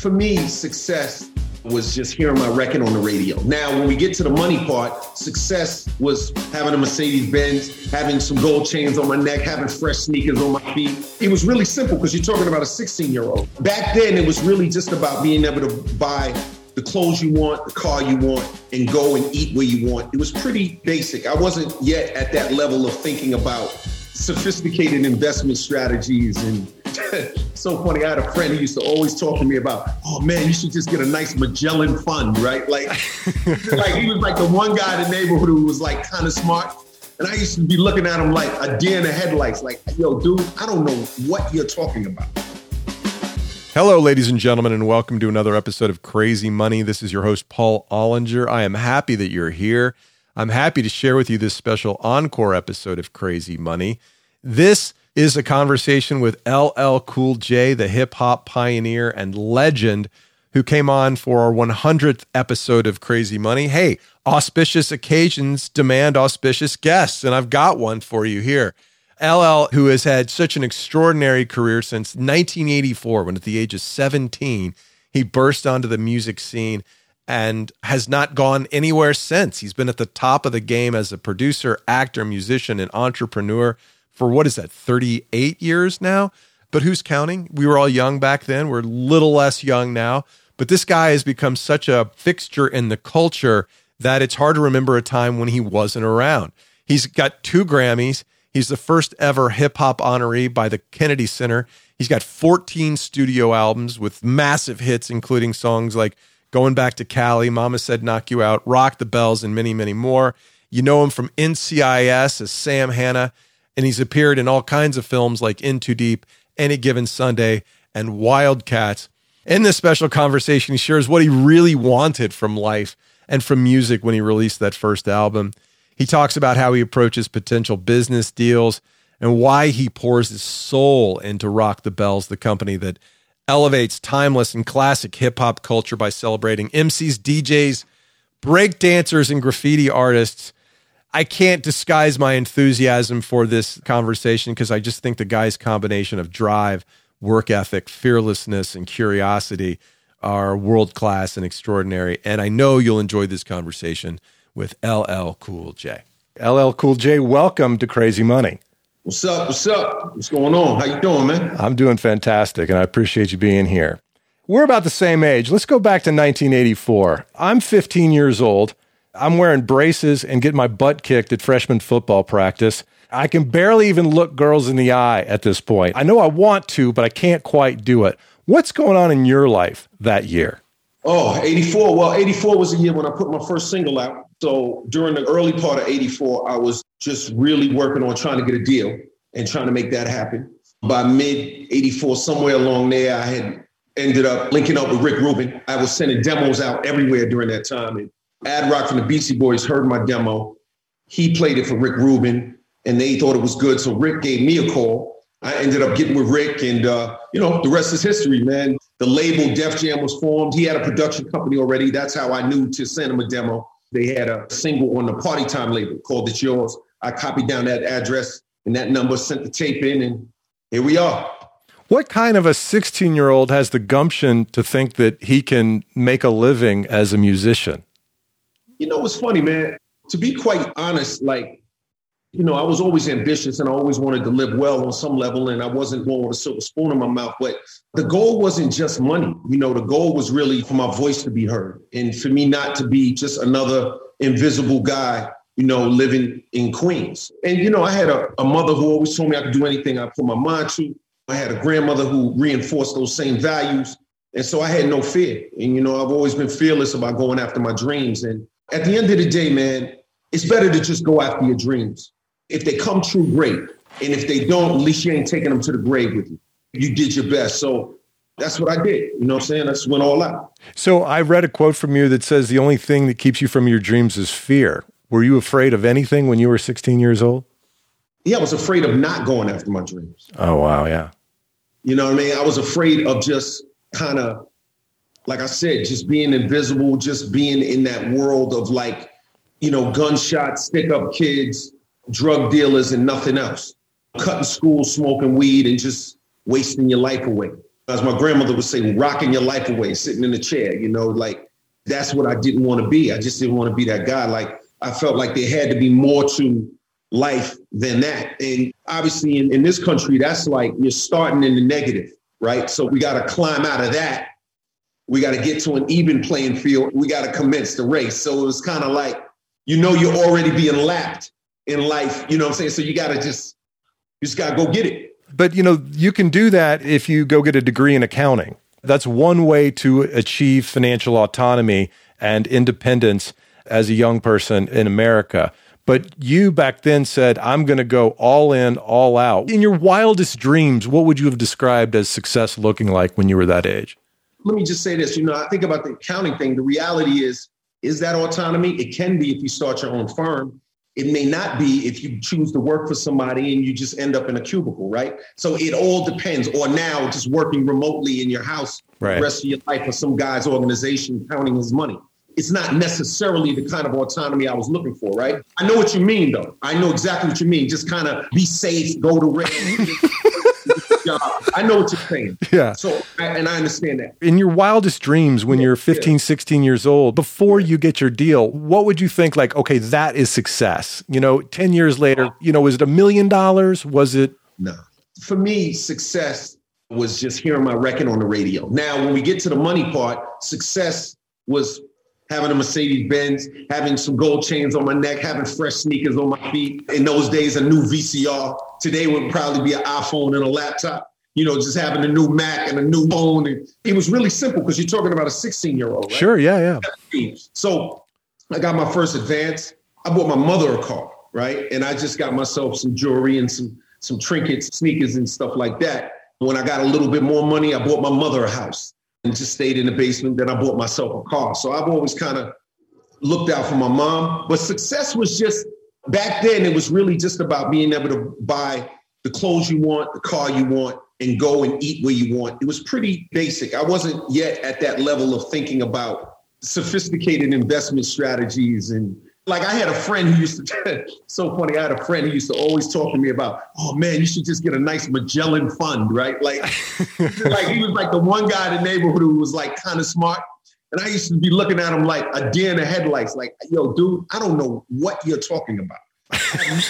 for me, success was just hearing my record on the radio. Now, when we get to the money part, success was having a Mercedes Benz, having some gold chains on my neck, having fresh sneakers on my feet. It was really simple because you're talking about a 16 year old. Back then, it was really just about being able to buy the clothes you want, the car you want, and go and eat where you want. It was pretty basic. I wasn't yet at that level of thinking about sophisticated investment strategies and so funny. I had a friend who used to always talk to me about, oh man, you should just get a nice Magellan fund, right? Like, like he was like the one guy in the neighborhood who was like kind of smart. And I used to be looking at him like a deer in the headlights, like, yo, dude, I don't know what you're talking about. Hello, ladies and gentlemen, and welcome to another episode of Crazy Money. This is your host, Paul Ollinger. I am happy that you're here. I'm happy to share with you this special encore episode of Crazy Money. This is a conversation with LL Cool J, the hip hop pioneer and legend who came on for our 100th episode of Crazy Money. Hey, auspicious occasions demand auspicious guests, and I've got one for you here. LL, who has had such an extraordinary career since 1984, when at the age of 17, he burst onto the music scene and has not gone anywhere since. He's been at the top of the game as a producer, actor, musician, and entrepreneur for what is that, 38 years now? But who's counting? We were all young back then. We're a little less young now. But this guy has become such a fixture in the culture that it's hard to remember a time when he wasn't around. He's got two Grammys. He's the first ever hip hop honoree by the Kennedy Center. He's got 14 studio albums with massive hits, including songs like Going Back to Cali, Mama Said Knock You Out, Rock the Bells, and many, many more. You know him from NCIS as Sam Hanna and he's appeared in all kinds of films like In Too Deep, Any Given Sunday, and Wildcats. In this special conversation, he shares what he really wanted from life and from music when he released that first album. He talks about how he approaches potential business deals and why he pours his soul into Rock the Bells, the company that elevates timeless and classic hip hop culture by celebrating MCs, DJs, break dancers, and graffiti artists I can't disguise my enthusiasm for this conversation because I just think the guy's combination of drive, work ethic, fearlessness, and curiosity are world class and extraordinary. And I know you'll enjoy this conversation with LL Cool J. LL Cool J, welcome to Crazy Money. What's up? What's up? What's going on? How you doing, man? I'm doing fantastic, and I appreciate you being here. We're about the same age. Let's go back to 1984. I'm 15 years old. I'm wearing braces and getting my butt kicked at freshman football practice. I can barely even look girls in the eye at this point. I know I want to, but I can't quite do it. What's going on in your life that year? Oh, 84. Well, 84 was the year when I put my first single out. So during the early part of 84, I was just really working on trying to get a deal and trying to make that happen. By mid 84, somewhere along there, I had ended up linking up with Rick Rubin. I was sending demos out everywhere during that time. And Ad Rock from the Beastie Boys heard my demo. He played it for Rick Rubin, and they thought it was good. So Rick gave me a call. I ended up getting with Rick, and uh, you know the rest is history, man. The label Def Jam was formed. He had a production company already. That's how I knew to send him a demo. They had a single on the Party Time label called "It's Yours." I copied down that address and that number, sent the tape in, and here we are. What kind of a 16 year old has the gumption to think that he can make a living as a musician? You know, what's funny, man. To be quite honest, like, you know, I was always ambitious and I always wanted to live well on some level, and I wasn't going with a silver spoon in my mouth. But the goal wasn't just money. You know, the goal was really for my voice to be heard and for me not to be just another invisible guy, you know, living in Queens. And, you know, I had a, a mother who always told me I could do anything I put my mind to. I had a grandmother who reinforced those same values. And so I had no fear. And, you know, I've always been fearless about going after my dreams. And at the end of the day, man, it's better to just go after your dreams. If they come true, great. And if they don't, at least you ain't taking them to the grave with you. You did your best. So that's what I did. You know what I'm saying? That's went all out. So I read a quote from you that says the only thing that keeps you from your dreams is fear. Were you afraid of anything when you were 16 years old? Yeah, I was afraid of not going after my dreams. Oh, wow. Yeah. You know what I mean? I was afraid of just kind of like I said, just being invisible, just being in that world of like, you know, gunshots, stick up kids, drug dealers, and nothing else. Cutting school, smoking weed, and just wasting your life away. as my grandmother would say, rocking your life away, sitting in a chair, you know, like that's what I didn't want to be. I just didn't want to be that guy. Like I felt like there had to be more to life than that. And obviously in, in this country, that's like you're starting in the negative, right? So we got to climb out of that. We got to get to an even playing field. We got to commence the race. So it was kind of like, you know, you're already being lapped in life. You know what I'm saying? So you got to just, you just got to go get it. But you know, you can do that if you go get a degree in accounting. That's one way to achieve financial autonomy and independence as a young person in America. But you back then said, I'm going to go all in, all out. In your wildest dreams, what would you have described as success looking like when you were that age? Let me just say this. You know, I think about the accounting thing. The reality is, is that autonomy? It can be if you start your own firm. It may not be if you choose to work for somebody and you just end up in a cubicle, right? So it all depends. Or now just working remotely in your house right. the rest of your life for some guy's organization counting his money. It's not necessarily the kind of autonomy I was looking for, right? I know what you mean, though. I know exactly what you mean. Just kind of be safe, go to rent. job. I know what you're saying. Yeah. So, and I understand that. In your wildest dreams, when yeah, you're 15, yeah. 16 years old, before you get your deal, what would you think like, okay, that is success? You know, 10 years later, you know, was it a million dollars? Was it? No. For me, success was just hearing my record on the radio. Now, when we get to the money part, success was having a Mercedes Benz, having some gold chains on my neck, having fresh sneakers on my feet. In those days, a new VCR. Today would probably be an iPhone and a laptop. You know, just having a new Mac and a new phone. And it was really simple because you're talking about a 16 year old. Right? Sure, yeah, yeah. So I got my first advance. I bought my mother a car, right? And I just got myself some jewelry and some some trinkets, sneakers, and stuff like that. When I got a little bit more money, I bought my mother a house and just stayed in the basement. Then I bought myself a car. So I've always kind of looked out for my mom. But success was just back then, it was really just about being able to buy the clothes you want, the car you want, and go and eat where you want. It was pretty basic. I wasn't yet at that level of thinking about sophisticated investment strategies and like I had a friend who used to so funny. I had a friend who used to always talk to me about, oh man, you should just get a nice Magellan fund, right? Like, like he was like the one guy in the neighborhood who was like kind of smart. And I used to be looking at him like a deer in the headlights, like, yo, dude, I don't know what you're talking about.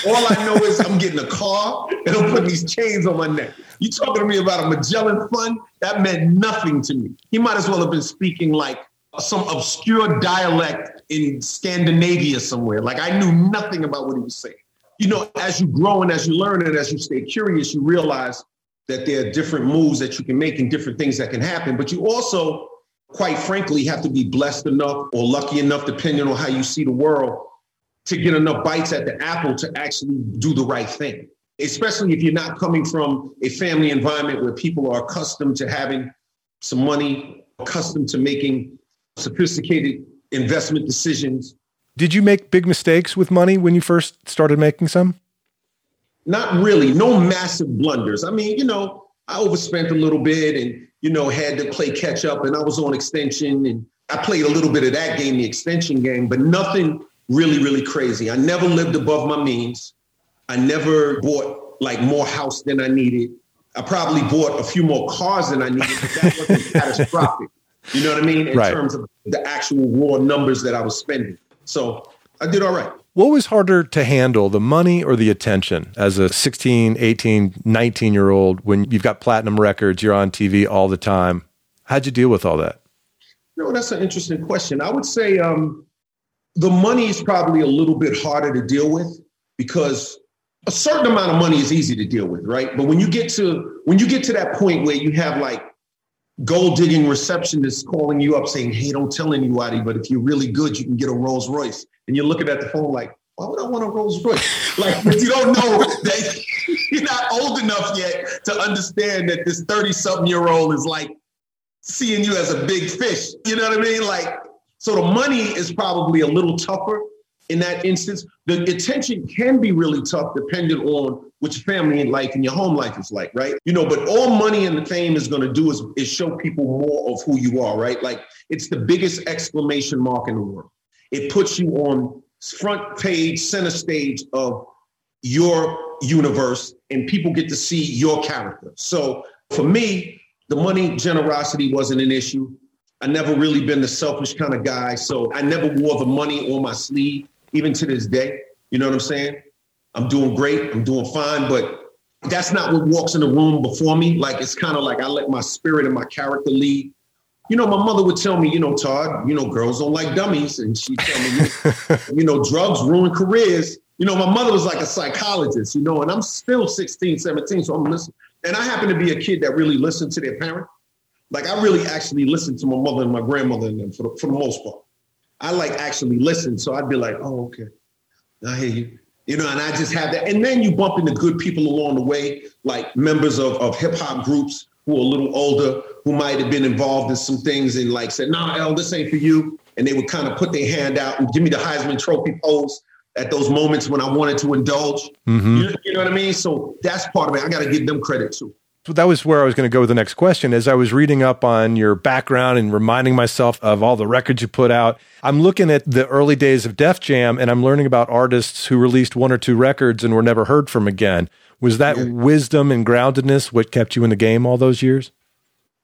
All I know is I'm getting a car and I'm putting these chains on my neck. You talking to me about a Magellan fund? That meant nothing to me. He might as well have been speaking like some obscure dialect in Scandinavia somewhere. Like I knew nothing about what he was saying. You know, as you grow and as you learn and as you stay curious, you realize that there are different moves that you can make and different things that can happen. But you also, quite frankly, have to be blessed enough or lucky enough, depending on how you see the world, to get enough bites at the apple to actually do the right thing. Especially if you're not coming from a family environment where people are accustomed to having some money, accustomed to making sophisticated investment decisions. Did you make big mistakes with money when you first started making some? Not really. No massive blunders. I mean, you know, I overspent a little bit and, you know, had to play catch up and I was on extension and I played a little bit of that game, the extension game, but nothing really, really crazy. I never lived above my means. I never bought like more house than I needed. I probably bought a few more cars than I needed, but that wasn't catastrophic. You know what I mean? In right. terms of the actual raw numbers that I was spending. So I did all right. What was harder to handle, the money or the attention as a 16, 18, 19 year old when you've got platinum records, you're on TV all the time? How'd you deal with all that? No, that's an interesting question. I would say um, the money is probably a little bit harder to deal with because a certain amount of money is easy to deal with, right? But when you get to when you get to that point where you have like gold digging receptionist calling you up saying, Hey, don't tell anybody, but if you're really good, you can get a Rolls Royce. And you're looking at the phone like, why would I want a Rolls Royce? like, you don't know that you're not old enough yet to understand that this 30 something year old is like seeing you as a big fish. You know what I mean? Like, so the money is probably a little tougher in that instance. The attention can be really tough depending on which family and life and your home life is like, right? You know, but all money and the fame is going to do is, is show people more of who you are, right? Like it's the biggest exclamation mark in the world. It puts you on front page, center stage of your universe, and people get to see your character. So for me, the money generosity wasn't an issue. I never really been the selfish kind of guy. So I never wore the money on my sleeve, even to this day. You know what I'm saying? I'm doing great. I'm doing fine, but that's not what walks in the room before me. Like it's kind of like I let my spirit and my character lead. You know, my mother would tell me, you know, Todd, you know, girls don't like dummies. And she'd tell me, you know, drugs ruin careers. You know, my mother was like a psychologist, you know, and I'm still 16, 17, so I'm listening. And I happen to be a kid that really listened to their parent. Like I really actually listened to my mother and my grandmother and them for the, for the most part. I like actually listen. So I'd be like, oh, okay. I hear you. You know, and I just have that. And then you bump into good people along the way, like members of, of hip hop groups who are a little older, who might have been involved in some things and like said, nah, El, this ain't for you. And they would kind of put their hand out and give me the Heisman Trophy pose at those moments when I wanted to indulge. Mm-hmm. You, you, know what I mean? So that's part of it. I got to give them credit too. So that was where I was going to go with the next question. As I was reading up on your background and reminding myself of all the records you put out, I'm looking at the early days of Def Jam and I'm learning about artists who released one or two records and were never heard from again. Was that yeah. wisdom and groundedness what kept you in the game all those years?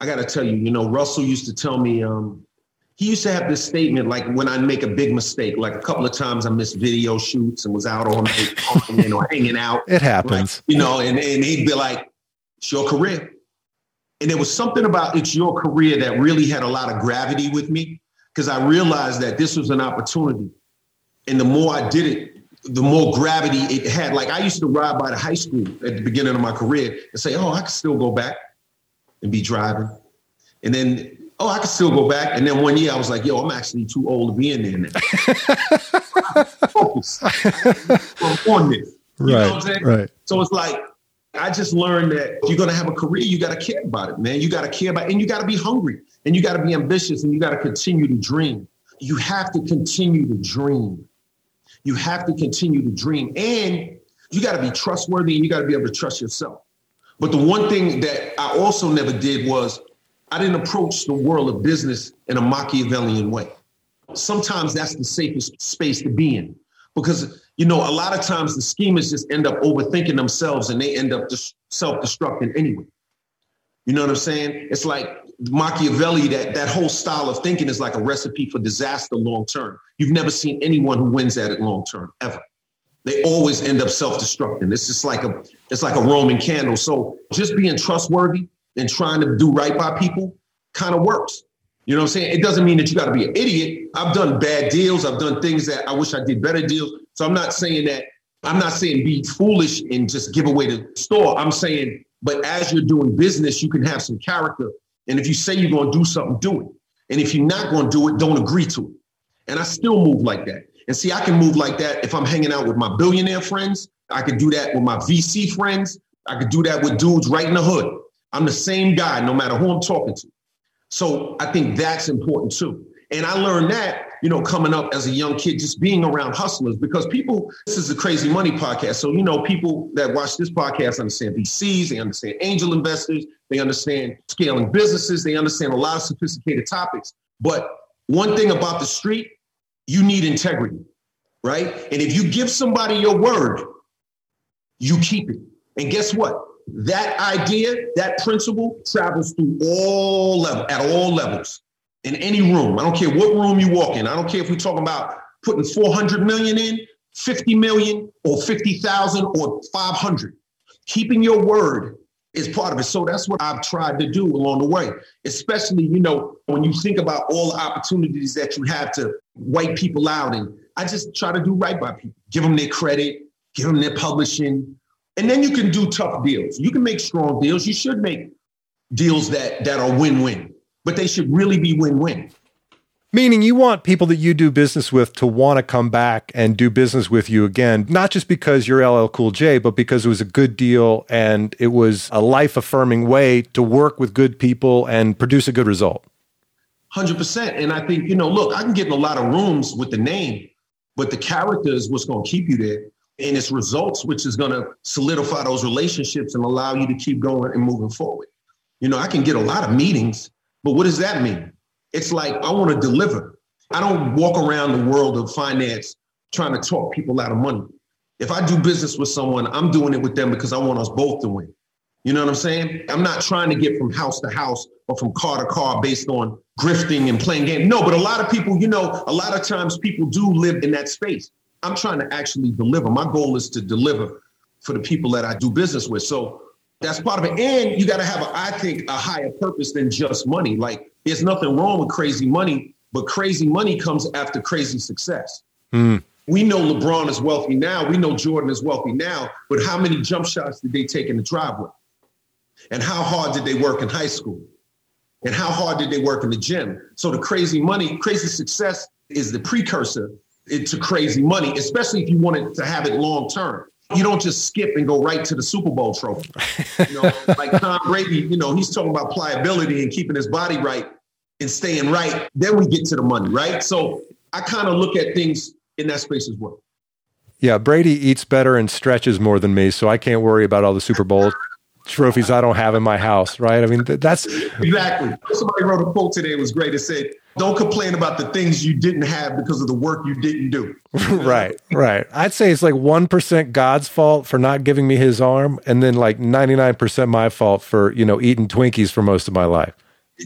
I got to tell you, you know, Russell used to tell me, um, he used to have this statement like when I make a big mistake, like a couple of times I missed video shoots and was out all night talking or hanging out. It happens. Like, you know, and, and he'd be like, it's your career. And there was something about it's your career that really had a lot of gravity with me because I realized that this was an opportunity. And the more I did it, the more gravity it had. Like I used to ride by the high school at the beginning of my career and say, oh, I can still go back and be driving. And then oh, I can still go back. And then one year I was like, yo, I'm actually too old to be in there now. Focus on this. You right, right. So it's like, I just learned that if you're going to have a career, you got to care about it, man. You got to care about it, and you got to be hungry, and you got to be ambitious, and you got to continue to dream. You have to continue to dream. You have to continue to dream, and you got to be trustworthy, and you got to be able to trust yourself. But the one thing that I also never did was I didn't approach the world of business in a Machiavellian way. Sometimes that's the safest space to be in because, you know, a lot of times the schemers just end up overthinking themselves and they end up just self destructing anyway. You know what I'm saying? It's like Machiavelli, that, that whole style of thinking is like a recipe for disaster long term. You've never seen anyone who wins at it long term, ever. They always end up self destructing. It's just like a it's like a Roman candle. So just being trustworthy, and trying to do right by people kind of works. You know what I'm saying? It doesn't mean that you got to be an idiot. I've done bad deals. I've done things that I wish I did better deals. So I'm not saying that, I'm not saying be foolish and just give away the store. I'm saying, but as you're doing business, you can have some character. And if you say you're going to do something, do it. And if you're not going to do it, don't agree to it. And I still move like that. And see, I can move like that if I'm hanging out with my billionaire friends. I could do that with my VC friends. I could do that with dudes right in the hood. I'm the same guy no matter who I'm talking to. So I think that's important too. And I learned that, you know, coming up as a young kid, just being around hustlers because people, this is a crazy money podcast. So, you know, people that watch this podcast understand VCs, they understand angel investors, they understand scaling businesses, they understand a lot of sophisticated topics. But one thing about the street, you need integrity, right? And if you give somebody your word, you keep it. And guess what? That idea, that principle travels through all level at all levels in any room. I don't care what room you walk in. I don't care if we're talking about putting 400 million in, 50 million, or 50,000 or 500. Keeping your word is part of it. So that's what I've tried to do along the way, especially, you know, when you think about all the opportunities that you have to wipe people out. And I just try to do right by people, give them their credit, give them their publishing, and then you can do tough deals. You can make strong deals. You should make deals that that are win-win, but they should really be win-win. Meaning you want people that you do business with to want to come back and do business with you again, not just because you're LL Cool J, but because it was a good deal and it was a life affirming way to work with good people and produce a good result. 100%. And I think, you know, look, I can get in a lot of rooms with the name, but the character is what's going to keep you there and its results, which is going to solidify those relationships and allow you to keep going and moving forward. You know, I can get a lot of meetings, but what does that mean? It's like I want to deliver. I don't walk around the world of finance trying to talk people out of money. If I do business with someone, I'm doing it with them because I want us both to win. You know what I'm saying? I'm not trying to get from house to house or from car to car based on grifting and playing games. No, but a lot of people, you know, a lot of times people do live in that space. I'm trying to actually deliver. My goal is to deliver for the people that I do business with. So that's part of it. And you got to have, a, I think, a higher purpose than just money. Like there's nothing wrong with crazy money, but crazy money comes after crazy success. Mm. We know LeBron is wealthy now. We know Jordan is wealthy now. But how many jump shots did they take in the driveway? And how hard did they work in high school? And how hard did they work in the gym? So the crazy money, crazy success is the precursor to crazy money, especially if you wanted to have it long term. You don't just skip and go right to the Super Bowl trophy. You know, like Tom Brady, you know, he's talking about pliability and keeping his body right and staying right. Then we get to the money, right? So I kind of look at things in that space as well. Yeah, Brady eats better and stretches more than me, so I can't worry about all the Super Bowl trophies I don't have in my house, right? I mean, that's exactly. Somebody wrote a quote today. It was great. It said, "Don't complain about the things you didn't have because of the work you didn't do." right, right. I'd say it's like one percent God's fault for not giving me His arm, and then like ninety nine percent my fault for you know eating Twinkies for most of my life.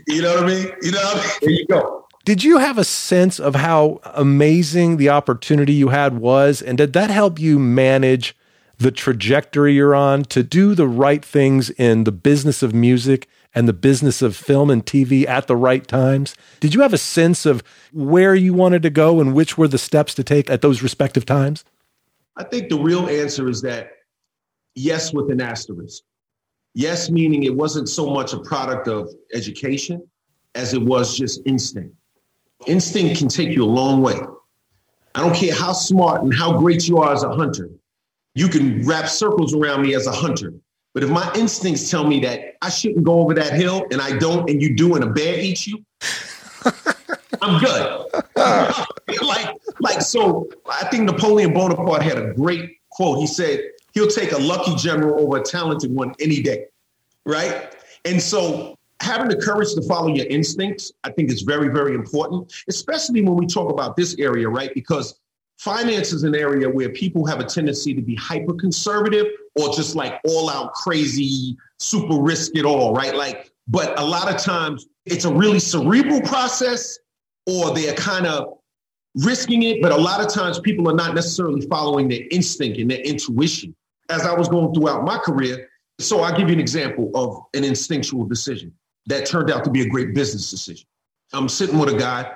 You know what I mean? You know, what I mean? there you go. Did you have a sense of how amazing the opportunity you had was, and did that help you manage? The trajectory you're on, to do the right things in the business of music and the business of film and TV at the right times? Did you have a sense of where you wanted to go and which were the steps to take at those respective times? I think the real answer is that yes, with an asterisk. Yes, meaning it wasn't so much a product of education as it was just instinct. Instinct can take you a long way. I don't care how smart and how great you are as a hunter you can wrap circles around me as a hunter. But if my instincts tell me that I shouldn't go over that hill and I don't, and you do, and a bear eats you, I'm good. like, like, so I think Napoleon Bonaparte had a great quote. He said, he'll take a lucky general over a talented one any day. Right. And so having the courage to follow your instincts, I think is very, very important, especially when we talk about this area, right? Because finance is an area where people have a tendency to be hyper conservative or just like all out crazy, super risk it all, right? Like, but a lot of times it's a really cerebral process or they're kind of risking it. But a lot of times people are not necessarily following their instinct and their intuition. As I was going throughout my career, so I'll give you an example of an instinctual decision that turned out to be a great business decision. I'm sitting with a guy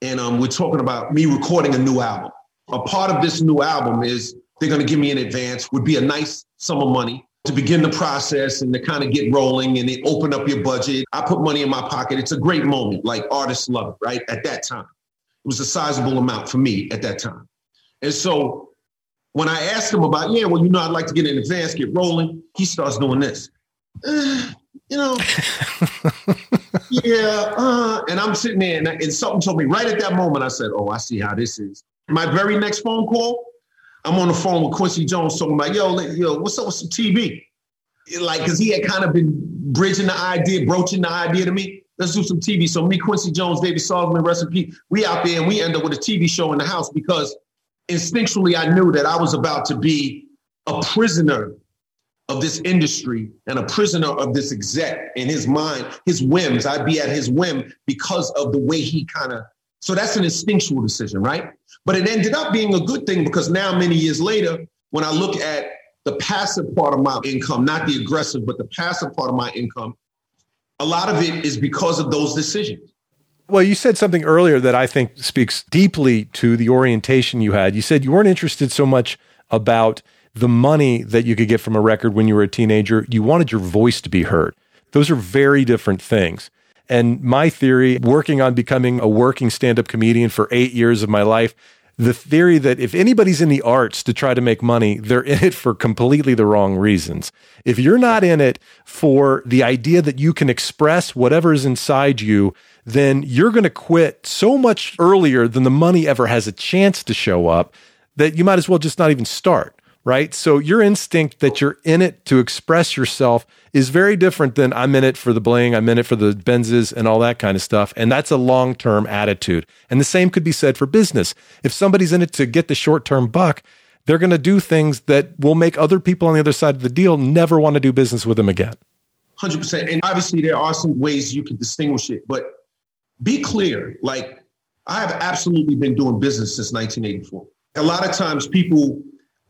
and um, we're talking about me recording a new album a part of this new album is they're going to give me an advance, would be a nice sum of money to begin the process and to kind of get rolling and they open up your budget. I put money in my pocket. It's a great moment. Like artists love it, right? At that time, it was a sizable amount for me at that time. And so when I asked him about, yeah, well, you know, I'd like to get in advance, get rolling, he starts doing this. Uh, you know, yeah. Uh, and I'm sitting there and, and something told me right at that moment, I said, oh, I see how this is. My very next phone call, I'm on the phone with Quincy Jones talking about, yo, yo, what's up with some TV? Like, because he had kind of been bridging the idea, broaching the idea to me. Let's do some TV. So me, Quincy Jones, David Salzman, recipe, we out there and we end up with a TV show in the house because instinctually I knew that I was about to be a prisoner of this industry and a prisoner of this exec in his mind, his whims. I'd be at his whim because of the way he kind of so that's an instinctual decision, right? But it ended up being a good thing because now, many years later, when I look at the passive part of my income, not the aggressive, but the passive part of my income, a lot of it is because of those decisions. Well, you said something earlier that I think speaks deeply to the orientation you had. You said you weren't interested so much about the money that you could get from a record when you were a teenager. You wanted your voice to be heard. Those are very different things. And my theory, working on becoming a working stand up comedian for eight years of my life, the theory that if anybody's in the arts to try to make money, they're in it for completely the wrong reasons. If you're not in it for the idea that you can express whatever is inside you, then you're going to quit so much earlier than the money ever has a chance to show up that you might as well just not even start right? So your instinct that you're in it to express yourself is very different than I'm in it for the bling, I'm in it for the Benzes and all that kind of stuff. And that's a long term attitude. And the same could be said for business. If somebody's in it to get the short term buck, they're going to do things that will make other people on the other side of the deal never want to do business with them again. 100%. And obviously, there are some ways you can distinguish it, but be clear. Like, I have absolutely been doing business since 1984. A lot of times, people,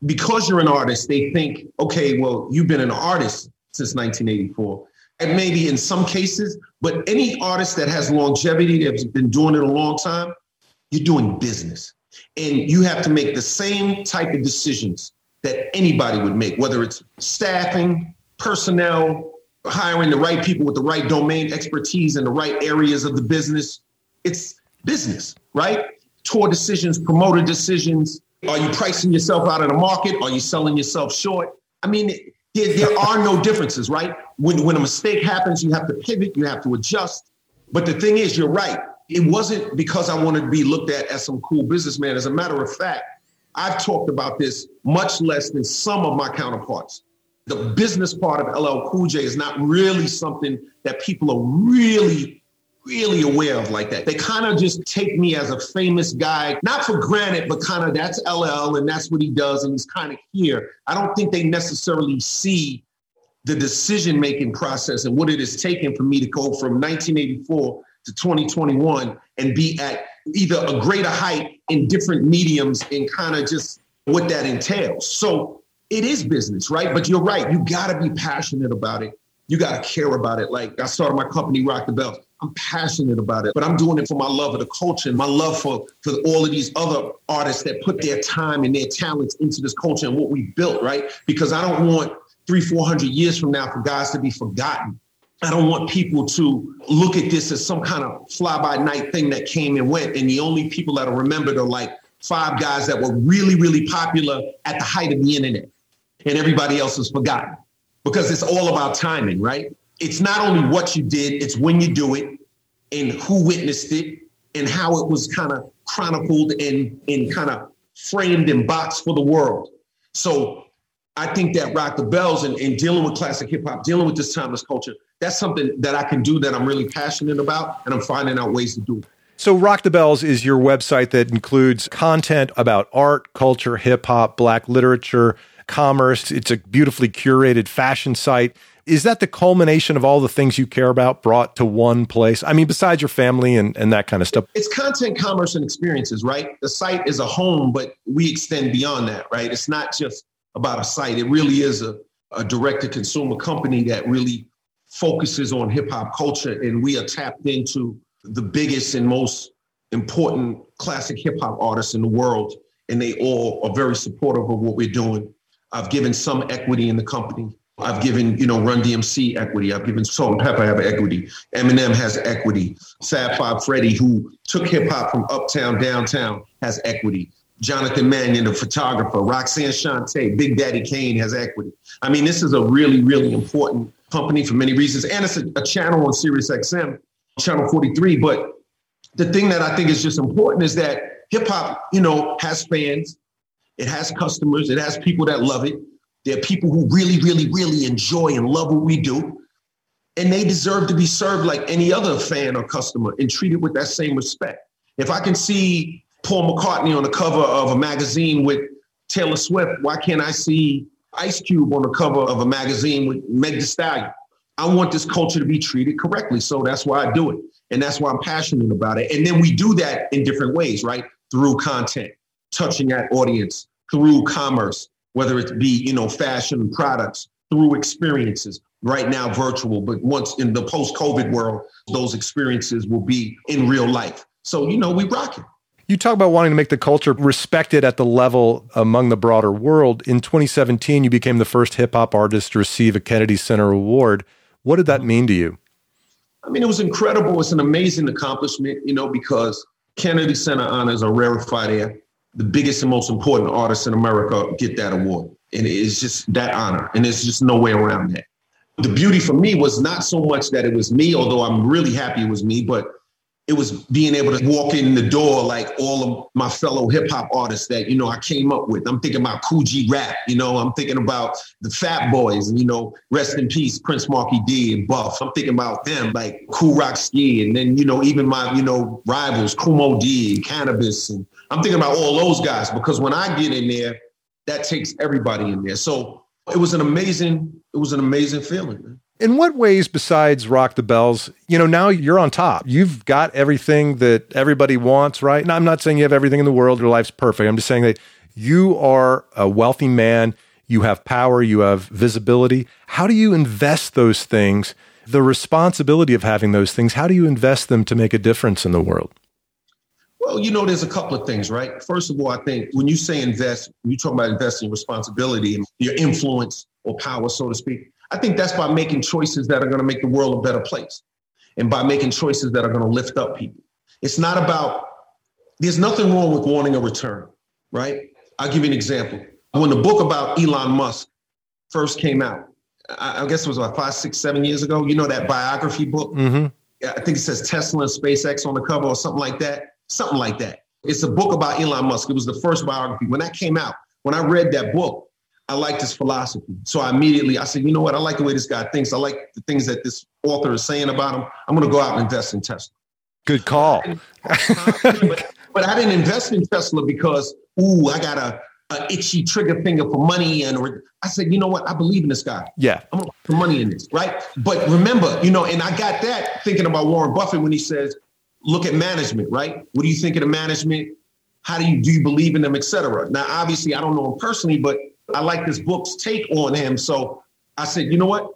because you're an artist, they think, okay, well, you've been an artist since 1984. And maybe in some cases, but any artist that has longevity, that's been doing it a long time, you're doing business. And you have to make the same type of decisions that anybody would make, whether it's staffing, personnel, hiring the right people with the right domain expertise in the right areas of the business. It's business, right? Tour decisions, promoter decisions. Are you pricing yourself out of the market? Are you selling yourself short? I mean, there, there are no differences, right? When, when a mistake happens, you have to pivot, you have to adjust. But the thing is, you're right. It wasn't because I wanted to be looked at as some cool businessman. As a matter of fact, I've talked about this much less than some of my counterparts. The business part of LL Cool J is not really something that people are really really aware of like that. They kind of just take me as a famous guy, not for granted, but kind of that's LL and that's what he does and he's kind of here. I don't think they necessarily see the decision making process and what it has taken for me to go from 1984 to 2021 and be at either a greater height in different mediums and kind of just what that entails. So it is business, right? But you're right. You got to be passionate about it. You got to care about it. Like I started my company, Rock the Bells. I'm passionate about it, but I'm doing it for my love of the culture and my love for, for all of these other artists that put their time and their talents into this culture and what we built, right? Because I don't want three, 400 years from now for guys to be forgotten. I don't want people to look at this as some kind of fly by night thing that came and went. And the only people that are remembered are like five guys that were really, really popular at the height of the internet. And everybody else is forgotten because it's all about timing, right? it's not only what you did, it's when you do it and who witnessed it and how it was kind of chronicled and, and kind of framed and boxed for the world. So I think that Rock the Bells and, and dealing with classic hip hop, dealing with this timeless culture, that's something that I can do that I'm really passionate about and I'm finding out ways to do it. So, Rock the Bells is your website that includes content about art, culture, hip hop, black literature, commerce. It's a beautifully curated fashion site is that the culmination of all the things you care about brought to one place? I mean, besides your family and, and that kind of stuff. It's content, commerce, and experiences, right? The site is a home, but we extend beyond that, right? It's not just about a site. It really is a, a direct to consumer company that really focuses on hip hop culture. And we are tapped into the biggest and most important classic hip hop artists in the world. And they all are very supportive of what we're doing. I've given some equity in the company I've given, you know, Run DMC equity. I've given Salt-N-Pepa have equity. Eminem has equity. Fab Five Freddy, who took hip hop from uptown, downtown, has equity. Jonathan Mannion, the photographer, Roxanne Shante, Big Daddy Kane has equity. I mean, this is a really, really important company for many reasons. And it's a, a channel on Sirius XM, channel 43. But the thing that I think is just important is that hip hop, you know, has fans, it has customers, it has people that love it. There are people who really, really, really enjoy and love what we do. And they deserve to be served like any other fan or customer and treated with that same respect. If I can see Paul McCartney on the cover of a magazine with Taylor Swift, why can't I see Ice Cube on the cover of a magazine with Meg Thee Stallion? I want this culture to be treated correctly. So that's why I do it. And that's why I'm passionate about it. And then we do that in different ways, right? Through content, touching that audience, through commerce, whether it be, you know, fashion products through experiences, right now virtual, but once in the post-COVID world, those experiences will be in real life. So, you know, we rock it. You talk about wanting to make the culture respected at the level among the broader world. In 2017, you became the first hip hop artist to receive a Kennedy Center Award. What did that mean to you? I mean, it was incredible. It's an amazing accomplishment, you know, because Kennedy Center honors are rarefied air the biggest and most important artists in America get that award. And it's just that honor. And there's just no way around that. The beauty for me was not so much that it was me, although I'm really happy it was me, but it was being able to walk in the door like all of my fellow hip hop artists that, you know, I came up with. I'm thinking about G Rap, you know, I'm thinking about the Fat Boys and, you know, rest in peace, Prince Markie Dee and Buff. I'm thinking about them like Kool Rock Ski and then, you know, even my, you know, rivals, Kool Moe Dee and Canibus, And I'm thinking about all those guys because when I get in there, that takes everybody in there. So it was an amazing, it was an amazing feeling. Man. In what ways, besides Rock the Bells, you know, now you're on top. You've got everything that everybody wants, right? Now, I'm not saying you have everything in the world, your life's perfect. I'm just saying that you are a wealthy man, you have power, you have visibility. How do you invest those things? The responsibility of having those things, how do you invest them to make a difference in the world? Well, you know, there's a couple of things, right? First of all, I think when you say invest, you talk about investing responsibility and your influence or power, so to speak, I think that's by making choices that are going to make the world a better place and by making choices that are going to lift up people. It's not about, there's nothing wrong with wanting a return, right? I'll give you an example. When the book about Elon Musk first came out, I guess it was about five, six, seven years ago, you know, that biography book? Mm-hmm. I think it says Tesla and SpaceX on the cover or something like that. Something like that. It's a book about Elon Musk. It was the first biography. When that came out, when I read that book, I liked his philosophy. So I immediately I said, you know what? I like the way this guy thinks. I like the things that this author is saying about him. I'm going to go out and invest in Tesla. Good call. but, but, I didn't invest in Tesla because ooh, I got a, a itchy trigger finger for money, and or, I said, you know what? I believe in this guy. Yeah, I'm going to put money in this, right? But remember, you know, and I got that thinking about Warren Buffett when he says, look at management, right? What do you think of the management? How do you do you believe in them, et cetera? Now, obviously, I don't know him personally, but I like this book's take on him. So I said, you know what?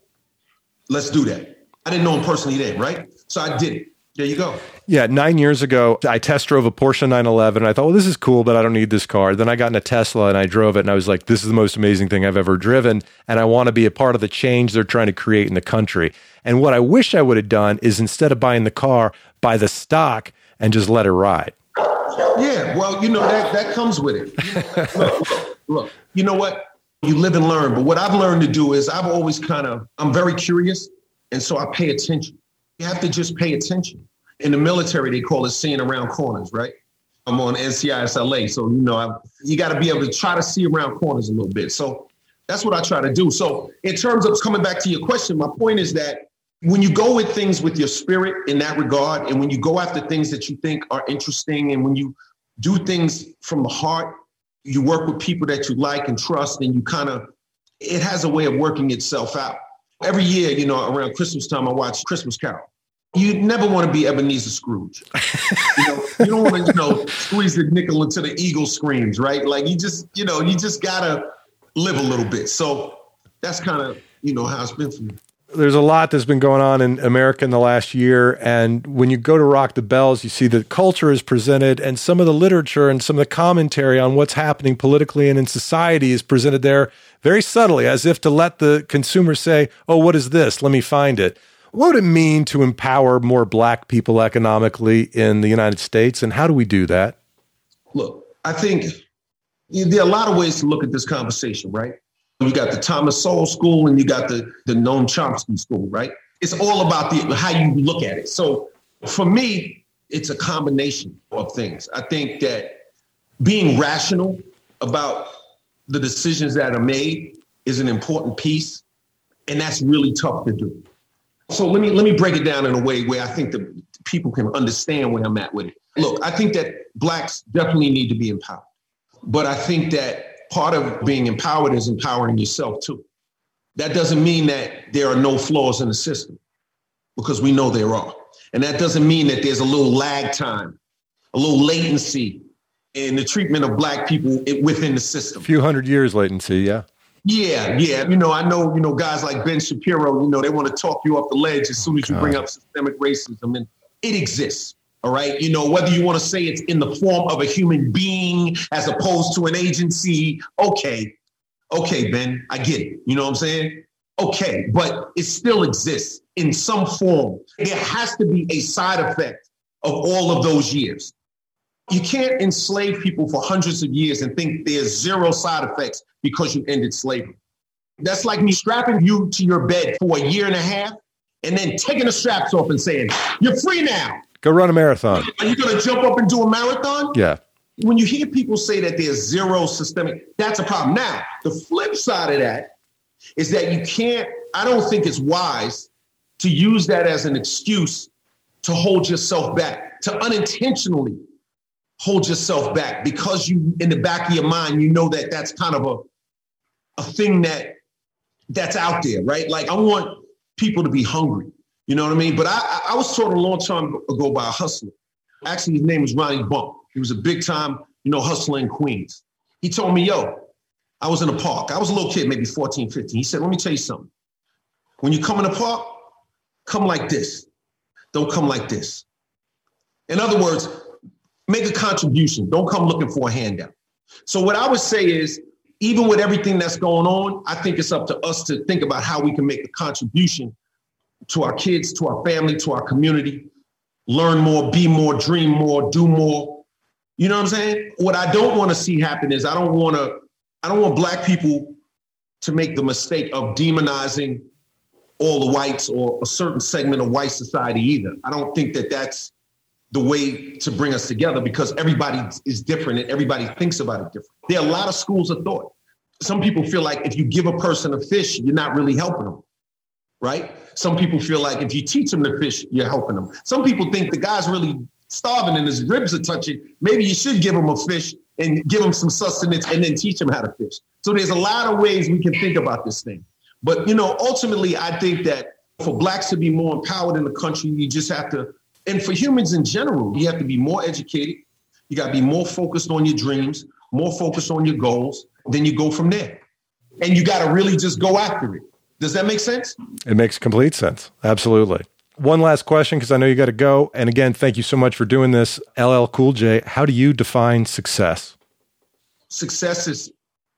Let's do that. I didn't know him personally then, right? So I did it. There you go. Yeah, nine years ago, I test drove a Porsche 911. I thought, well, this is cool, but I don't need this car. Then I got in a Tesla and I drove it, and I was like, this is the most amazing thing I've ever driven. And I want to be a part of the change they're trying to create in the country. And what I wish I would have done is instead of buying the car, buy the stock and just let it ride. Yeah, well, you know, that, that comes with it. look, look, look, you know what? You live and learn. But what I've learned to do is I've always kind of, I'm very curious. And so I pay attention. You have to just pay attention. In the military, they call it seeing around corners, right? I'm on NCIS LA. So, you know, I, you got to be able to try to see around corners a little bit. So that's what I try to do. So, in terms of coming back to your question, my point is that when you go with things with your spirit in that regard, and when you go after things that you think are interesting, and when you do things from the heart you work with people that you like and trust, and you kind of, it has a way of working itself out. Every year, you know, around Christmas time, I watch Christmas Carol. You never want to be Ebenezer Scrooge. you, know, you don't want to, you know, squeeze the nickel until the eagle screams, right? Like you just, you know, you just gotta live a little bit. So that's kind of, you know, how it's been for me there's a lot that's been going on in America in the last year. And when you go to Rock the Bells, you see the culture is presented and some of the literature and some of the commentary on what's happening politically and in society is presented there very subtly, as if to let the consumer say, Oh, what is this? Let me find it. What would it mean to empower more black people economically in the United States? And how do we do that? Look, I think there are a lot of ways to look at this conversation, right? You got the Thomas Sowell School and you got the, the Noam Chomsky School, right? It's all about the how you look at it. So for me, it's a combination of things. I think that being rational about the decisions that are made is an important piece, and that's really tough to do. So let me let me break it down in a way where I think the people can understand where I'm at with it. Look, I think that blacks definitely need to be empowered, but I think that part of being empowered is empowering yourself too. That doesn't mean that there are no flaws in the system, because we know there are. And that doesn't mean that there's a little lag time, a little latency in the treatment of black people within the system. A few hundred years latency, yeah. Yeah, yeah. You know, I know, you know, guys like Ben Shapiro, you know, they want to talk you off the ledge as soon as you oh, bring up systemic racism. And it exists. All right. You know, whether you want to say it's in the form of a human being as opposed to an agency. Okay. Okay, Ben, I get it. You know what I'm saying? Okay. But it still exists in some form. There has to be a side effect of all of those years. You can't enslave people for hundreds of years and think there's zero side effects because you ended slavery. That's like me strapping you to your bed for a year and a half and then taking the straps off and saying, You're free now. Go run a marathon. Are you going to jump up and do a marathon? Yeah. When you hear people say that there's zero systemic, that's a problem. Now, the flip side of that is that you can't, I don't think it's wise to use that as an excuse to hold yourself back, to unintentionally hold yourself back because you, in the back of your mind, you know that that's kind of a, a thing that that's out there, right? Like I want people to be hungry. You know what I mean? But I, I was taught a long time ago by a hustler. Actually, his name was Ronnie Bump. He was a big time, you know, hustler in Queens. He told me, yo, I was in a park. I was a little kid, maybe 14, 15. He said, let me tell you something. When you come in the park, come like this. Don't come like this. In other words, make a contribution. Don't come looking for a handout. So what I would say is, even with everything that's going on, I think it's up to us to think about how we can make a contribution to our kids, to our family, to our community, learn more, be more, dream more, do more. You know what I'm saying? What I don't want to see happen is I don't want to, I don't want black people to make the mistake of demonizing all the whites or a certain segment of white society either. I don't think that that's the way to bring us together because everybody is different and everybody thinks about it different. There are a lot of schools of thought. Some people feel like if you give a person a fish, you're not really helping them, right? Some people feel like if you teach them to fish, you're helping them. Some people think the guy's really starving and his ribs are touching. Maybe you should give him a fish and give him some sustenance and then teach him how to fish. So there's a lot of ways we can think about this thing. But you know, ultimately, I think that for blacks to be more empowered in the country, you just have to, and for humans in general, you have to be more educated. You got to be more focused on your dreams, more focused on your goals. Then you go from there, and you got to really just go after it. Does that make sense? It makes complete sense. Absolutely. One last question because I know you got to go. And again, thank you so much for doing this. LL Cool J, how do you define success? Success is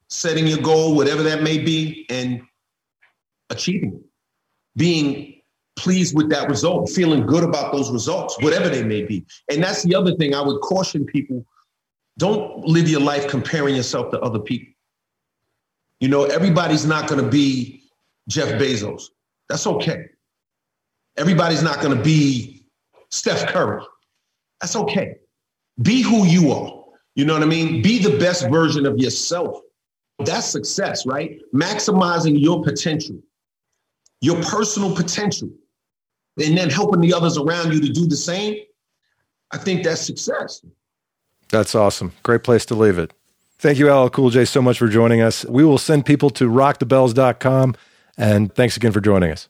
setting your goal, whatever that may be, and achieving it, being pleased with that result, feeling good about those results, whatever they may be. And that's the other thing I would caution people don't live your life comparing yourself to other people. You know, everybody's not going to be Jeff Bezos. That's okay. Everybody's not going to be Steph Curry. That's okay. Be who you are. You know what I mean? Be the best version of yourself. That's success, right? Maximizing your potential your personal potential, and then helping the others around you to do the same, I think that's success. That's awesome. Great place to leave it. Thank you, LL Cool J, so much for joining us. We will send people to rockthebells.com. And thanks again for joining us.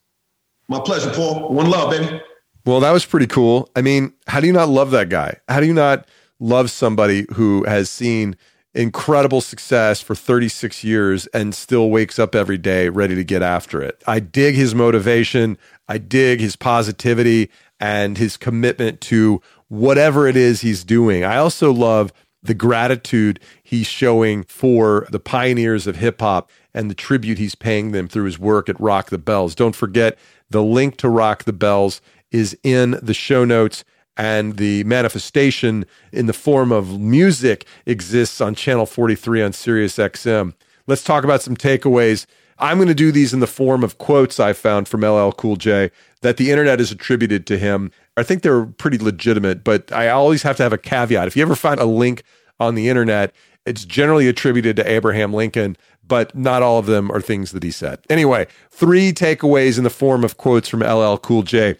My pleasure, Paul. One love, baby. Well, that was pretty cool. I mean, how do you not love that guy? How do you not love somebody who has seen incredible success for 36 years and still wakes up every day ready to get after it. I dig his motivation. I dig his positivity and his commitment to whatever it is he's doing. I also love the gratitude he's showing for the pioneers of hip hop and the tribute he's paying them through his work at Rock the Bells. Don't forget the link to Rock the Bells is in the show notes and the manifestation in the form of music exists on channel 43 on Sirius XM. Let's talk about some takeaways. I'm going to do these in the form of quotes I found from LL Cool J that the internet is attributed to him. I think they're pretty legitimate, but I always have to have a caveat. If you ever find a link on the internet, it's generally attributed to Abraham Lincoln, but not all of them are things that he said. Anyway, three takeaways in the form of quotes from LL Cool J.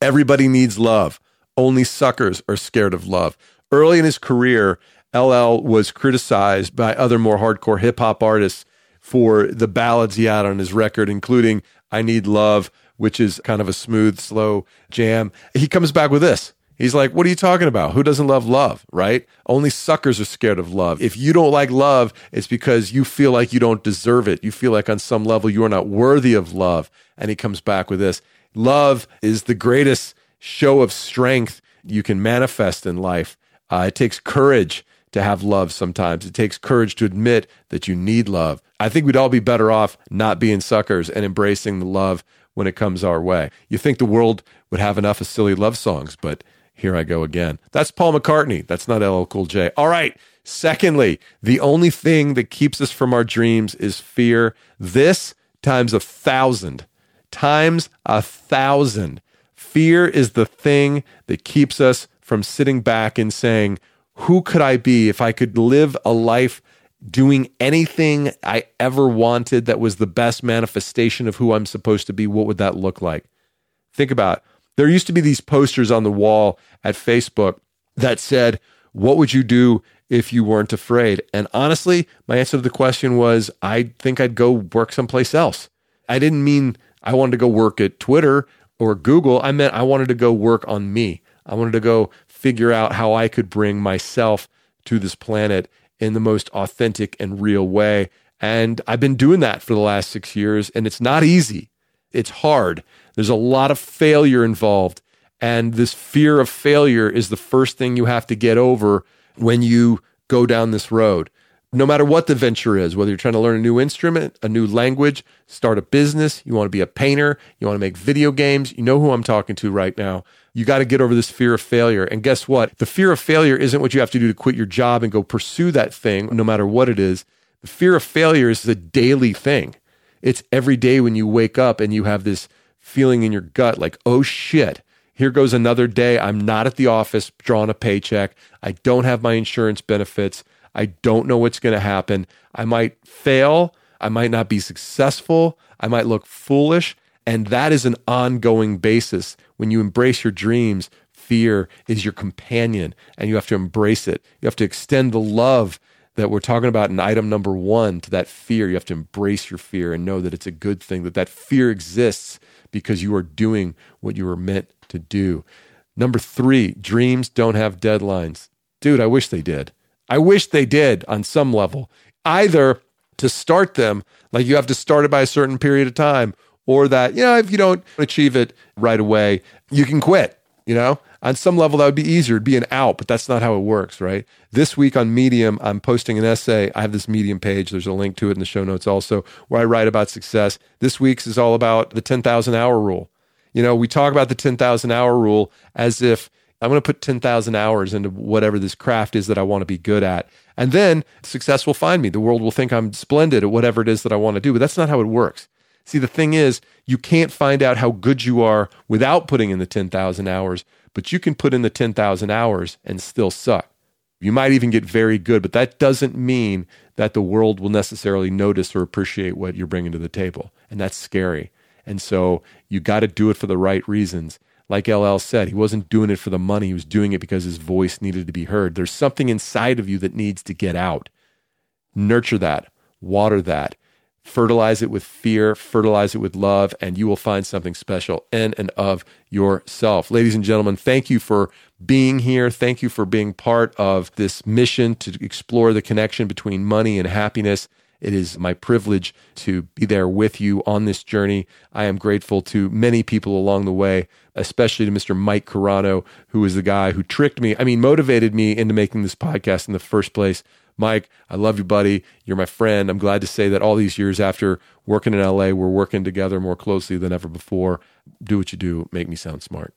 Everybody needs love. Only suckers are scared of love. Early in his career, LL was criticized by other more hardcore hip hop artists for the ballads he had on his record, including I Need Love, which is kind of a smooth, slow jam. He comes back with this. He's like, What are you talking about? Who doesn't love love, right? Only suckers are scared of love. If you don't like love, it's because you feel like you don't deserve it. You feel like on some level you are not worthy of love. And he comes back with this Love is the greatest show of strength you can manifest in life. Uh, it takes courage to have love sometimes. It takes courage to admit that you need love. I think we'd all be better off not being suckers and embracing the love when it comes our way. You think the world would have enough of silly love songs, but here I go again. That's Paul McCartney. That's not LL Cool J. All right. Secondly, the only thing that keeps us from our dreams is fear. This times a thousand, times a thousand Fear is the thing that keeps us from sitting back and saying, Who could I be if I could live a life doing anything I ever wanted that was the best manifestation of who I'm supposed to be? What would that look like? Think about. There used to be these posters on the wall at Facebook that said, What would you do if you weren't afraid? And honestly, my answer to the question was I think I'd go work someplace else. I didn't mean I wanted to go work at Twitter or Google. I meant I wanted to go work on me. I wanted to go figure out how I could bring myself to this planet in the most authentic and real way. And I've been doing that for the last six years, and it's not easy. It's hard. There's a lot of failure involved. And this fear of failure is the first thing you have to get over when you go down this road. No matter what the venture is, whether you're trying to learn a new instrument, a new language, start a business, you want to be a painter, you want to make video games, you know who I'm talking to right now. You got to get over this fear of failure. And guess what? The fear of failure isn't what you have to do to quit your job and go pursue that thing, no matter what it is. The fear of failure is a daily thing. It's every day when you wake up and you have this feeling in your gut like, oh shit, here goes another day. I'm not at the office drawing a paycheck. I don't have my insurance benefits. I don't know what's going to happen. I might fail. I might not be successful. I might look foolish. And that is an ongoing basis. When you embrace your dreams, fear is your companion and you have to embrace it. You have to extend the love that we're talking about in item number one to that fear. You have to embrace your fear and know that it's a good thing, that that fear exists because you are doing what you were meant to do. Number three, dreams don't have deadlines. Dude, I wish they did. I wish they did on some level. Either to start them, like you have to start it by a certain period of time, or that, you know, if you don't achieve it right away, you can quit, you know? On some level, that would be easier. It'd be an out, but that's not how it works, right? This week on Medium, I'm posting an essay. I have this Medium page. There's a link to it in the show notes also, where I write about success. This week's is all about the 10,000 hour rule. You know, we talk about the 10,000 hour rule as if I'm going to put 10,000 hours into whatever this craft is that I want to be good at. And then success will find me. The world will think I'm splendid at whatever it is that I want to do. But that's not how it works. See, the thing is, you can't find out how good you are without putting in the 10,000 hours, but you can put in the 10,000 hours and still suck. You might even get very good, but that doesn't mean that the world will necessarily notice or appreciate what you're bringing to the table. And that's scary. And so you got to do it for the right reasons. Like LL said, he wasn't doing it for the money. He was doing it because his voice needed to be heard. There's something inside of you that needs to get out. Nurture that, water that, fertilize it with fear, fertilize it with love, and you will find something special in and of yourself. Ladies and gentlemen, thank you for being here. Thank you for being part of this mission to explore the connection between money and happiness. It is my privilege to be there with you on this journey. I am grateful to many people along the way, especially to Mr. Mike Carano, who is the guy who tricked me, I mean, motivated me into making this podcast in the first place. Mike, I love you, buddy. You're my friend. I'm glad to say that all these years after working in LA, we're working together more closely than ever before. Do what you do, make me sound smart.